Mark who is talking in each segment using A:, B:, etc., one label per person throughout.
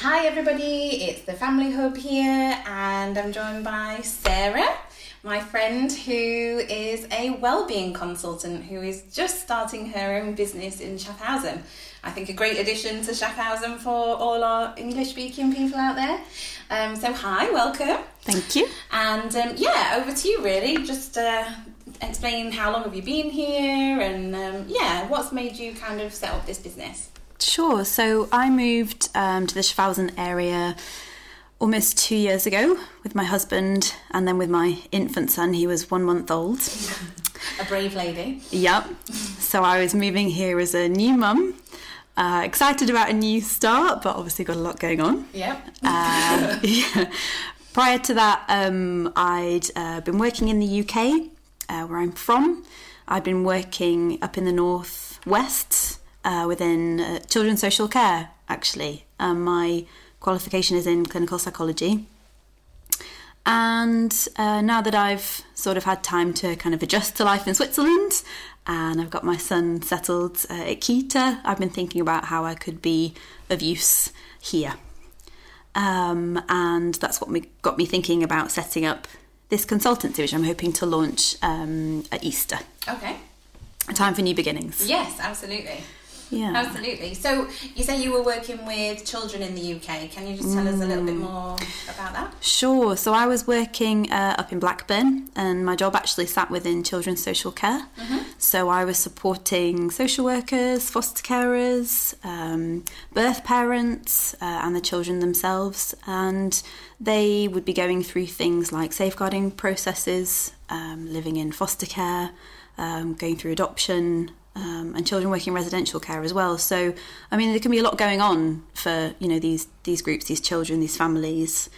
A: Hi, everybody, it's the Family Hub here, and I'm joined by Sarah, my friend who is a wellbeing consultant who is just starting her own business in Schaffhausen. I think a great addition to Schaffhausen for all our English speaking people out there. Um, so, hi, welcome.
B: Thank you.
A: And um, yeah, over to you, really. Just uh, explain how long have you been here, and um, yeah, what's made you kind of set up this business?
B: Sure. So I moved um, to the Schaffhausen area almost two years ago with my husband and then with my infant son. He was one month old.
A: A brave lady.
B: Yep. So I was moving here as a new mum. Uh, excited about a new start, but obviously got a lot going on.
A: Yep.
B: Uh, yeah. Prior to that, um, I'd uh, been working in the UK, uh, where I'm from. I'd been working up in the northwest uh, within uh, children's social care, actually. Um, my qualification is in clinical psychology. And uh, now that I've sort of had time to kind of adjust to life in Switzerland and I've got my son settled uh, at Kita, I've been thinking about how I could be of use here. Um, and that's what me, got me thinking about setting up this consultancy, which I'm hoping to launch um, at Easter.
A: Okay.
B: A time for new beginnings.
A: Yes, absolutely.
B: Yeah.
A: Absolutely. So you say you were working with children in the UK. Can you just tell us a little bit
B: Mm.
A: more about that?
B: Sure. So I was working uh, up in Blackburn, and my job actually sat within children's social care. So I was supporting social workers, foster carers, um, birth parents, uh, and the children themselves. And they would be going through things like safeguarding processes, um, living in foster care, um, going through adoption. Um, and children working in residential care as well. So, I mean, there can be a lot going on for you know these these groups, these children, these families.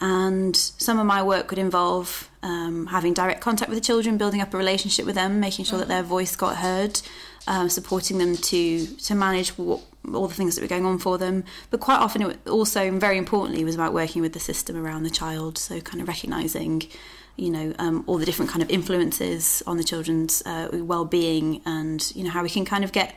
B: And some of my work would involve um, having direct contact with the children, building up a relationship with them, making sure that their voice got heard, um, supporting them to to manage what, all the things that were going on for them. But quite often, it also very importantly was about working with the system around the child. So kind of recognizing, you know, um, all the different kind of influences on the children's uh, well-being, and you know how we can kind of get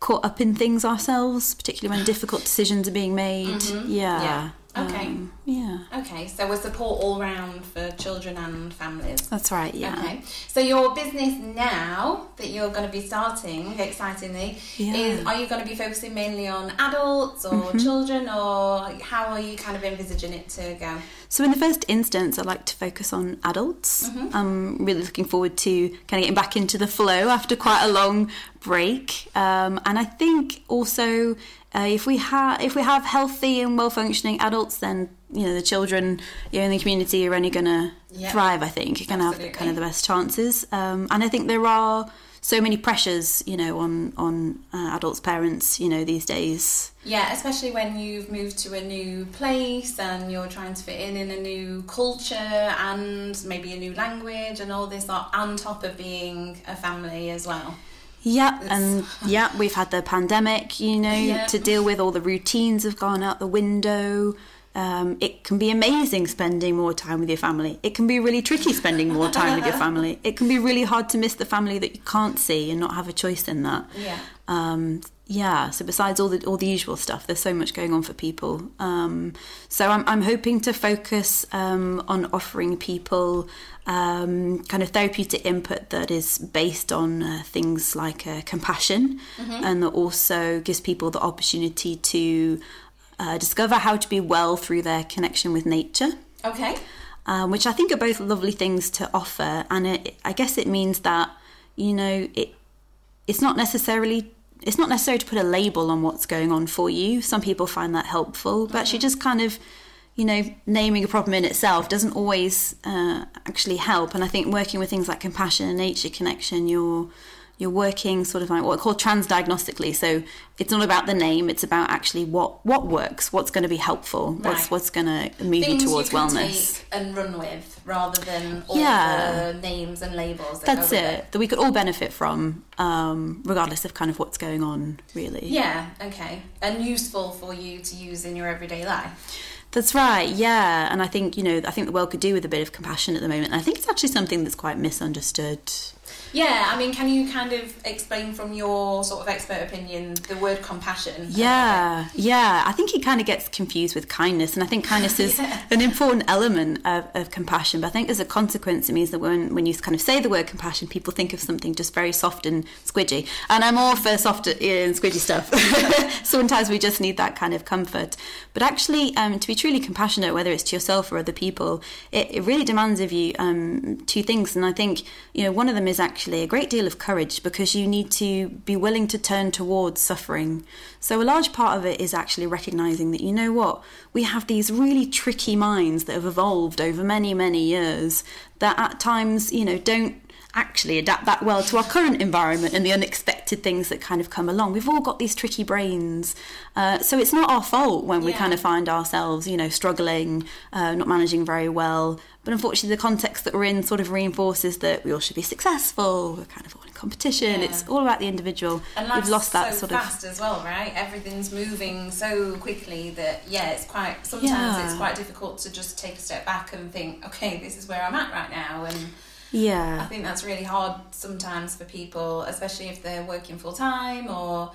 B: caught up in things ourselves, particularly when difficult decisions are being made. Yeah.
A: Yeah. Okay.
B: Um, yeah.
A: Okay, so we're support all round for children and families.
B: That's right. Yeah.
A: Okay, so your business now that you're going to be starting, excitingly,
B: Yeah.
A: is are you going to be focusing mainly on adults or
B: Mm-hmm.
A: children, or how are you kind of envisaging it to go?
B: So, in the first instance, I'd like to focus on adults. I'm really looking forward to kind of getting back into the flow after quite a long break. Um, and I think also uh, if we have if we have healthy and well functioning adults, then you know the children you know, in the community are only going to
A: Yeah.
B: thrive. I think you're going to have kind of the best chances. Um, and I think there are so many pressures, you know, on on uh, adults' parents, you know, these days.
A: Yeah, especially when you've moved to a new place and you're trying to fit in in a new culture and maybe a new language and all this on on top of being a family as well.
B: Yeah, and yeah, we've had the pandemic, you know,
A: Yeah.
B: to deal with. All the routines have gone out the window. Um, it can be amazing spending more time with your family. It can be really tricky spending more time with your family. It can be really hard to miss the family that you can't see and not have a choice in that.
A: Yeah.
B: Um, yeah. So besides all the all the usual stuff, there's so much going on for people. Um, so I'm I'm hoping to focus um, on offering people um, kind of therapeutic input that is based on uh, things like uh, compassion, and that also gives people the opportunity to uh, discover how to be well through their connection with nature
A: Okay.
B: um, which I think are both lovely things to offer. And it, I guess it means that you know it it's not necessarily it's not necessary to put a label on what's going on for you. Some people find that helpful, but actually just kind of you know naming a problem in itself doesn't always uh, actually help. And I think working with things like compassion and nature connection, you're you're working sort of like what I call transdiagnostically. So it's not about the name; it's about actually what what works, what's going to be helpful, what's
A: Right.
B: what's going to move
A: Things
B: you towards
A: you
B: wellness.
A: and run with rather than all
B: Yeah.
A: the names and labels. That
B: That's
A: with
B: it. That we could all benefit from, um, regardless of kind of what's going on, really.
A: Yeah, okay. And useful for you to use in your everyday life.
B: That's right. Yeah, and I think you know, I think the world could do with a bit of compassion at the moment. And I think it's actually something that's quite misunderstood.
A: Yeah, I mean, can you kind of explain from your sort of expert opinion the word compassion?
B: Yeah, yeah. I think it kind of gets confused with kindness, and I think kindness is
A: Yeah.
B: an important element of, of compassion. But I think as a consequence, it means that when when you kind of say the word compassion, people think of something just very soft and squidgy. And I'm all for soft and squidgy stuff. Sometimes we just need that kind of comfort. But actually, um, to be truly compassionate, whether it's to yourself or other people, it, it really demands of you um, two things. And I think you know one of them is actually a great deal of courage because you need to be willing to turn towards suffering. So a large part of it is actually recognizing that you know what we have these really tricky minds that have evolved over many many years that at times you know don't actually adapt that well to our current environment and the unexpected things that kind of come along. We've all got these tricky brains, uh, so it's not our fault when we
A: Yeah.
B: kind of find ourselves, you know, struggling, uh, not managing very well. But unfortunately, the context that we're in sort of reinforces that we all should be successful. We're kind of all in competition.
A: Yeah.
B: It's all about the individual.
A: And
B: We've lost that
A: so
B: sort of
A: fast as well, right? Everything's moving so quickly that yeah, it's quite sometimes
B: Yeah.
A: it's quite difficult to just take a step back and think, okay, this is where I'm at right now, and I think that's really hard sometimes for people, especially if they're working full time or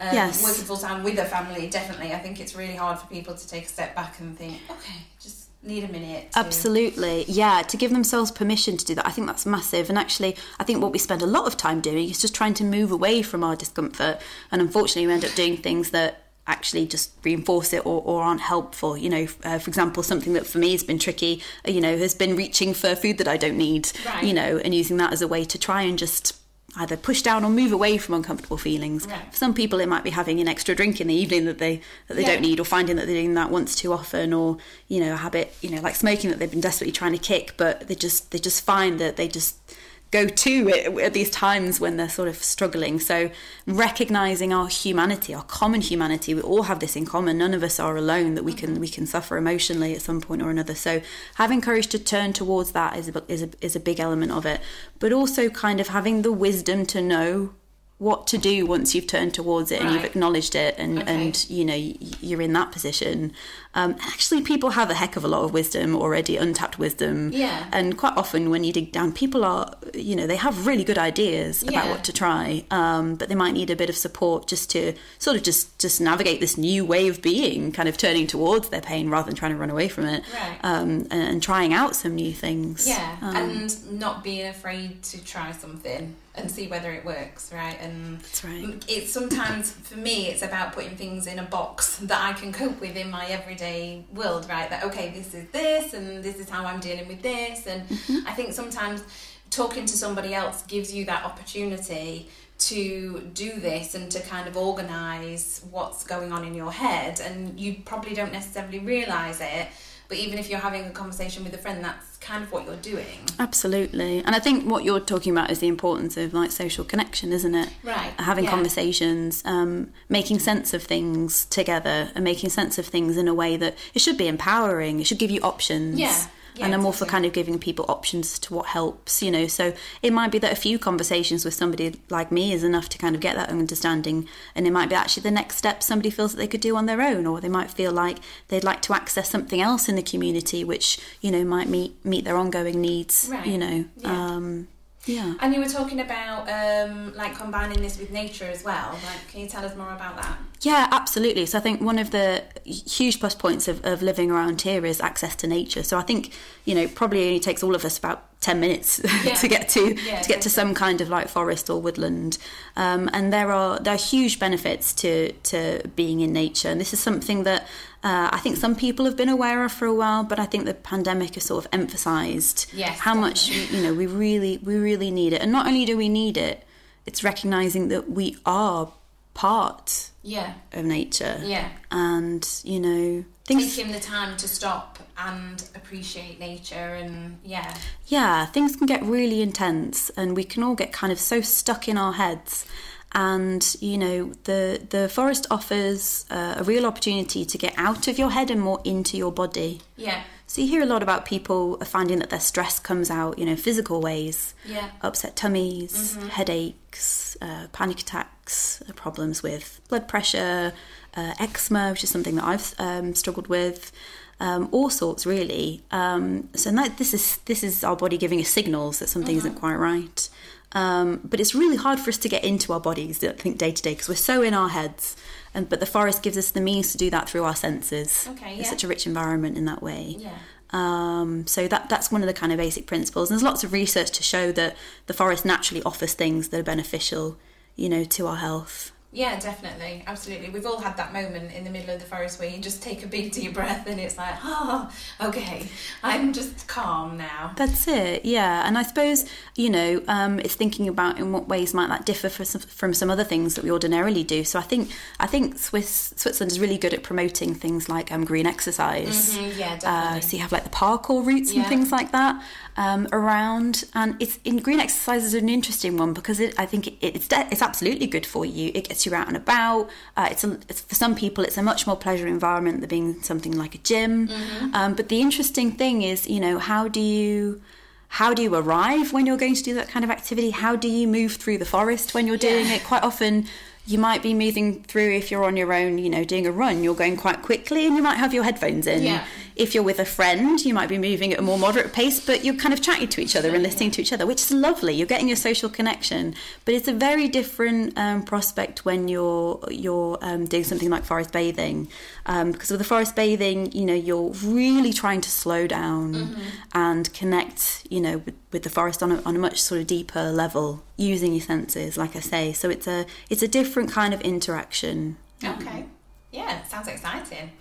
A: um,
B: Yes.
A: working full time with a family. Definitely, I think it's really hard for people to take a step back and think, okay, just need a minute. To,
B: Absolutely, yeah. To give themselves permission to do that, I think that's massive. And actually, I think what we spend a lot of time doing is just trying to move away from our discomfort. And unfortunately, we end up doing things that actually just reinforce it or, or aren't helpful. You know, uh, for example, something that for me has been tricky, uh, you know, has been reaching for food that I don't need,
A: Right.
B: you know, and using that as a way to try and just either push down or move away from uncomfortable feelings.
A: Right.
B: For some people, it might be having an extra drink in the evening that they that they
A: Yeah.
B: don't need, or finding that they're doing that once too often, or you know, a habit, you know, like smoking that they've been desperately trying to kick, but they just they just find that they just go to it at these times when they're sort of struggling. So recognizing our humanity, our common humanity, we all have this in common. None of us are alone. That we can mm-hmm. we can suffer emotionally at some point or another. So having courage to turn towards that is a, is a, is a big element of it. But also kind of having the wisdom to know what to do once you've turned towards it and you've acknowledged it and
A: Okay.
B: and you know you're in that position um, actually people have a heck of a lot of wisdom already untapped wisdom
A: Yeah.
B: and quite often when you dig down people are you know they have really good ideas about what to try um, but they might need a bit of support just to sort of just just navigate this new way of being kind of turning towards their pain rather than trying to run away from it
A: Right.
B: um, and, and trying out some new things
A: Yeah,
B: Um,
A: and not being afraid to try something and see whether it works, right? And
B: That's right.
A: It's sometimes for me, it's about putting things in a box that I can cope with in my everyday world, right? That okay, this is this, and this is how I'm dealing with this, and
B: Mm-hmm.
A: I think sometimes talking to somebody else gives you that opportunity to do this and to kind of organize what's going on in your head and you probably don't necessarily realize it but even if you're having a conversation with a friend that's kind of what you're doing
B: Absolutely. And I think what you're talking about is the importance of like social connection, isn't it?
A: Right,
B: Having
A: yeah.
B: conversations, um, making sense of things together and making sense of things in a way that it should be empowering. It should give you options.
A: Yeah, yeah,
B: and I'm all for kind of giving people options to what helps, you know. So it might be that a few conversations with somebody like me is enough to kind of get that understanding. And it might be actually the next step somebody feels that they could do on their own, or they might feel like they'd like to access something else in the community, which, you know, might meet meet their ongoing needs,
A: Right,
B: you know.
A: yeah.
B: Um, yeah.
A: and you were talking about um, like combining this with nature as well like can you tell us more about that
B: Yeah, absolutely. So I think one of the huge plus points of, of living around here is access to nature. So I think, you know, probably only takes all of us about 10 minutes
A: Yeah.
B: to get to
A: Yeah,
B: to get to some kind of like forest or woodland. Um, and there are there are huge benefits to to being in nature. And this is something that uh, I think some people have been aware of for a while, but I think the pandemic has sort of emphasized
A: Yes,
B: how much you know we really we really need it. And not only do we need it, it's recognizing that we are part
A: yeah.
B: of nature.
A: Yeah.
B: And you know things
A: taking the time to stop and appreciate nature and yeah.
B: Yeah things can get really intense and we can all get kind of so stuck in our heads and you know the the forest offers uh, a real opportunity to get out of your head and more into your body.
A: Yeah.
B: So you hear a lot about people finding that their stress comes out you know physical ways.
A: Yeah.
B: Upset tummies, headaches, uh, panic attacks, uh, problems with blood pressure, uh, eczema, which is something that I've um, struggled with. Um, all sorts, really. Um, so that, this is this is our body giving us signals that something isn't quite right. Um, but it's really hard for us to get into our bodies, I think, day to day, because we're so in our heads. And, but the forest gives us the means to do that through our senses.
A: Okay,
B: It's such a rich environment in that way.
A: Yeah.
B: Um, so that that's one of the kind of basic principles. And there's lots of research to show that the forest naturally offers things that are beneficial, you know, to our health.
A: Yeah, definitely, absolutely. We've all had that moment in the middle of the forest where you just take a big deep breath and it's like, oh, okay, I'm just calm now.
B: That's it, yeah. And I suppose you know, um, it's thinking about in what ways might that differ from some, from some other things that we ordinarily do. So I think I think Swiss Switzerland is really good at promoting things like um, green exercise.
A: Mm, yeah,
B: Uh,
A: definitely.
B: so you have like the parkour routes and
A: Yeah.
B: things like that um, around, and it's in green exercise is an interesting one because it, I think it, it's de- it's absolutely good for you. It gets you out and about. Uh, it's, a, it's for some people it's a much more pleasure environment than being something like a gym.
A: Mm-hmm.
B: Um, but the interesting thing is, you know, how do you how do you arrive when you're going to do that kind of activity? How do you move through the forest when you're doing
A: Yeah.
B: it? Quite often, you might be moving through if you're on your own, you know, doing a run, you're going quite quickly and you might have your headphones in.
A: Yeah.
B: If you're with a friend, you might be moving at a more moderate pace, but you're kind of chatting to each other and listening to each other, which is lovely. You're getting a social connection, but it's a very different um, prospect when you're you're um, doing something like forest bathing, um, because with the forest bathing, you know, you're really trying to slow down and connect, you know, with, with the forest on a, on a much sort of deeper level using your senses, like I say. So it's a it's a different kind of interaction.
A: Okay. Yeah, sounds exciting.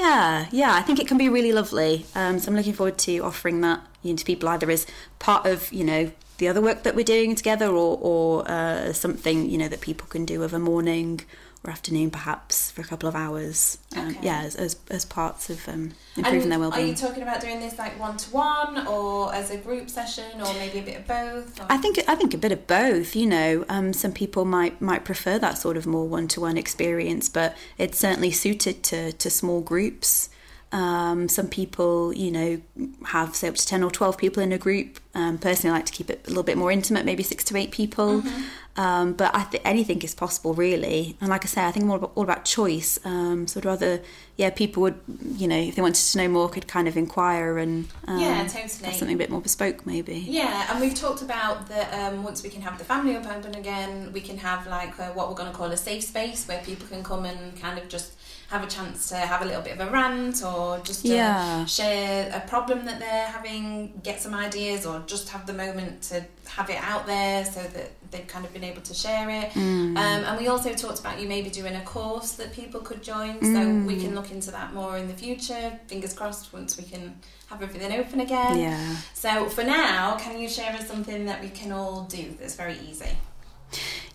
B: Yeah, yeah, I think it can be really lovely. Um, so I'm looking forward to offering that you know, to people either as part of you know the other work that we're doing together, or or uh, something you know that people can do of a morning or afternoon, perhaps for a couple of hours. Um,
A: Okay.
B: yeah, as, as as parts of um, improving
A: And
B: their well-being
A: Are you talking about doing this like one to one or as a group session or maybe a bit of both? Or?
B: I think I think a bit of both. You know, um, some people might might prefer that sort of more one to one experience, but it's certainly suited to to small groups. Um, some people, you know, have say up to ten or twelve people in a group. Um, personally, I like to keep it a little bit more intimate, maybe six to eight people. Um, but I think anything is possible, really. And like I say, I think more about, all about choice. Um, so I'd rather, yeah, people would, you know, if they wanted to know more, could kind of inquire and um,
A: Yeah, totally.
B: something a bit more bespoke, maybe.
A: Yeah, and we've talked about that um, once we can have the Family Hub open again, we can have like uh, what we're going to call a safe space where people can come and kind of just have a chance to have a little bit of a rant or just to
B: Yeah.
A: share a problem that they're having, get some ideas, or just have the moment to have it out there so that they've kind of been able to share it.
B: Mm.
A: Um, and we also talked about you maybe doing a course that people could join, so we
B: Mm.
A: can look into that more in the future. Fingers crossed once we can have everything open again.
B: Yeah.
A: So for now, can you share us something that we can all do that's very easy?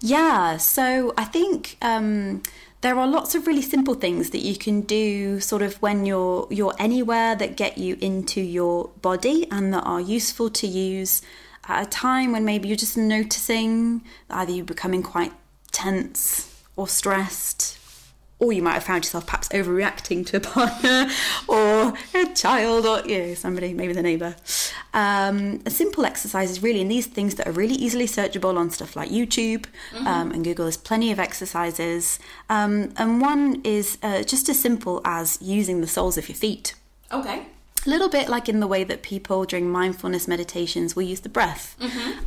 B: Yeah, so I think um, there are lots of really simple things that you can do sort of when you're you're anywhere that get you into your body and that are useful to use at a time when maybe you're just noticing that either you're becoming quite tense or stressed or you might have found yourself perhaps overreacting to a partner or a child or you know, somebody, maybe the neighbour. Um, a simple exercise is really, and these things that are really easily searchable on stuff like YouTube um, and Google, there's plenty of exercises. Um, and one is uh, just as simple as using the soles of your feet.
A: Okay.
B: A little bit like in the way that people during mindfulness meditations will use the breath.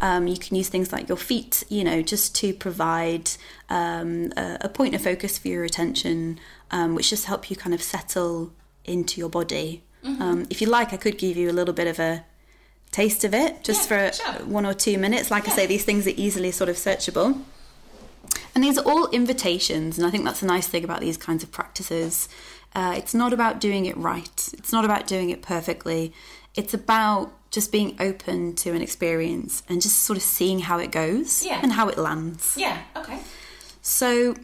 B: Um, you can use things like your feet, you know, just to provide um, a, a point of focus for your attention, um, which just help you kind of settle into your body. Um, if you like, I could give you a little bit of a taste of it just
A: Yeah,
B: for
A: sure.
B: one or two minutes. Like I say, these things are easily sort of searchable. And these are all invitations, and I think that's a nice thing about these kinds of practices. Uh, it's not about doing it right, it's not about doing it perfectly. It's about just being open to an experience and just sort of seeing how it goes
A: Yeah.
B: and how it lands.
A: Yeah. Okay.
B: So,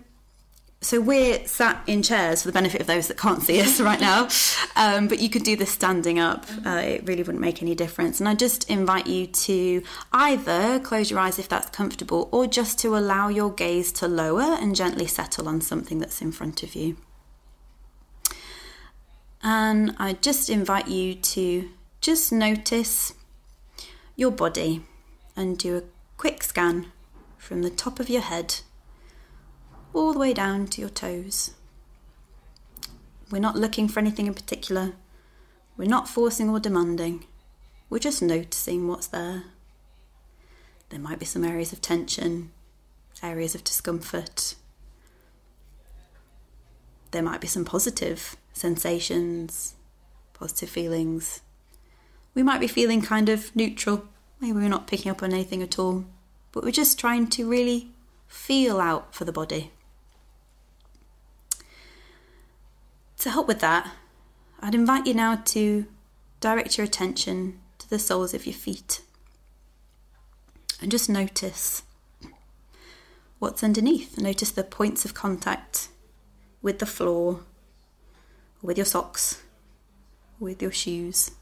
B: so we're sat in chairs for the benefit of those that can't see us right now, um, but you could do this standing up. Uh, it really wouldn't make any difference. And I just invite you to either close your eyes if that's comfortable, or just to allow your gaze to lower and gently settle on something that's in front of you. And I just invite you to just notice your body and do a quick scan from the top of your head all the way down to your toes. We're not looking for anything in particular. We're not forcing or demanding. We're just noticing what's there. There might be some areas of tension, areas of discomfort. There might be some positive sensations, positive feelings. We might be feeling kind of neutral. Maybe we're not picking up on anything at all, but we're just trying to really feel out for the body. To help with that, I'd invite you now to direct your attention to the soles of your feet and just notice what's underneath. Notice the points of contact with the floor, with your socks, with your shoes.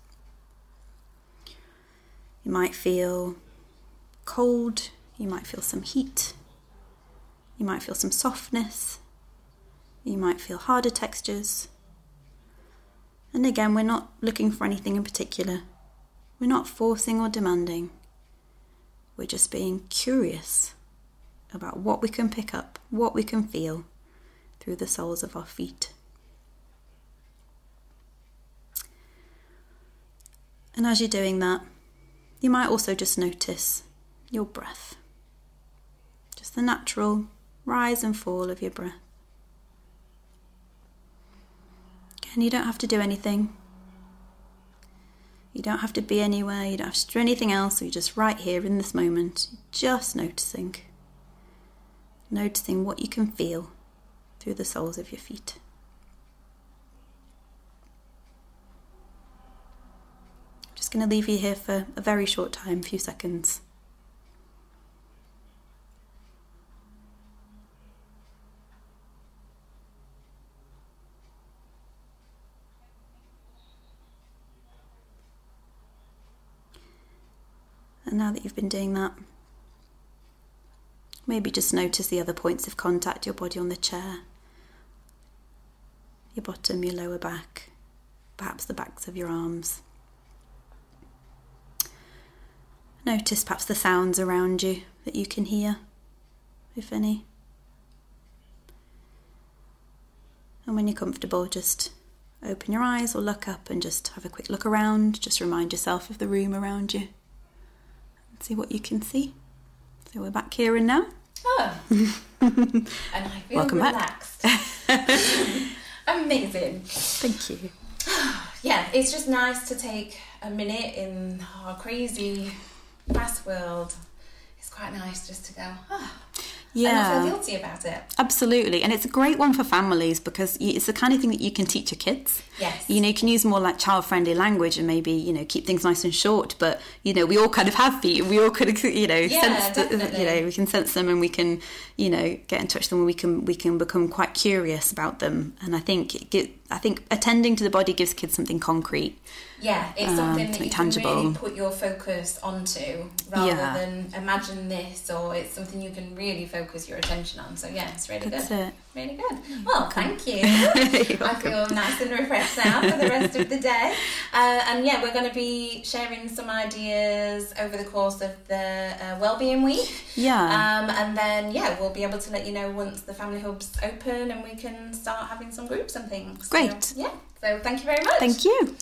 B: You might feel cold, you might feel some heat, you might feel some softness, you might feel harder textures. And again, we're not looking for anything in particular. We're not forcing or demanding. We're just being curious about what we can pick up, what we can feel through the soles of our feet. And as you're doing that, you might also just notice your breath. Just the natural rise and fall of your breath. Again, you don't have to do anything. You don't have to be anywhere, you don't have to do anything else, you're just right here in this moment, just noticing. Noticing what you can feel through the soles of your feet. Just going to leave you here for a very short time, a few seconds. And now that you've been doing that, maybe just notice the other points of contact your body on the chair, your bottom, your lower back, perhaps the backs of your arms. Notice perhaps the sounds around you that you can hear, if any. And when you're comfortable, just open your eyes or look up and just have a quick look around. Just remind yourself of the room around you and see what you can see. So we're back here and now.
A: Oh. and I feel
B: Welcome
A: relaxed. Amazing.
B: Thank you.
A: Yeah, it's just nice to take a minute in our crazy fast world. It's quite nice just to go, oh,
B: Yeah.
A: and not feel guilty about it.
B: Absolutely, and it's a great one for families because it's the kind of thing that you can teach your kids.
A: Yes.
B: You know, you can use more like child-friendly language and maybe you know keep things nice and short. But you know, we all kind of have feet. We all could you know
A: Yeah,
B: sense the- you know we can sense them and we can you know get in touch with them and we can we can become quite curious about them. And I think it I think attending to the body gives kids something concrete.
A: Yeah, it's
B: Um,
A: something that
B: something
A: you
B: tangible.
A: can really put your focus onto rather
B: Yeah.
A: than imagine this or it's something you can really focus your attention on. So yeah, it's really
B: That's
A: good.
B: it.
A: Really good. Well, thank you. I feel nice and refreshed now for the rest of the day. Uh, and yeah, we're going to be sharing some ideas over the course of the uh, Wellbeing Week.
B: Yeah.
A: Um, and then, yeah, we'll be able to let you know once the Family Hub's open and we can start having some groups and things. So,
B: Great.
A: yeah. So thank you very much.
B: Thank you.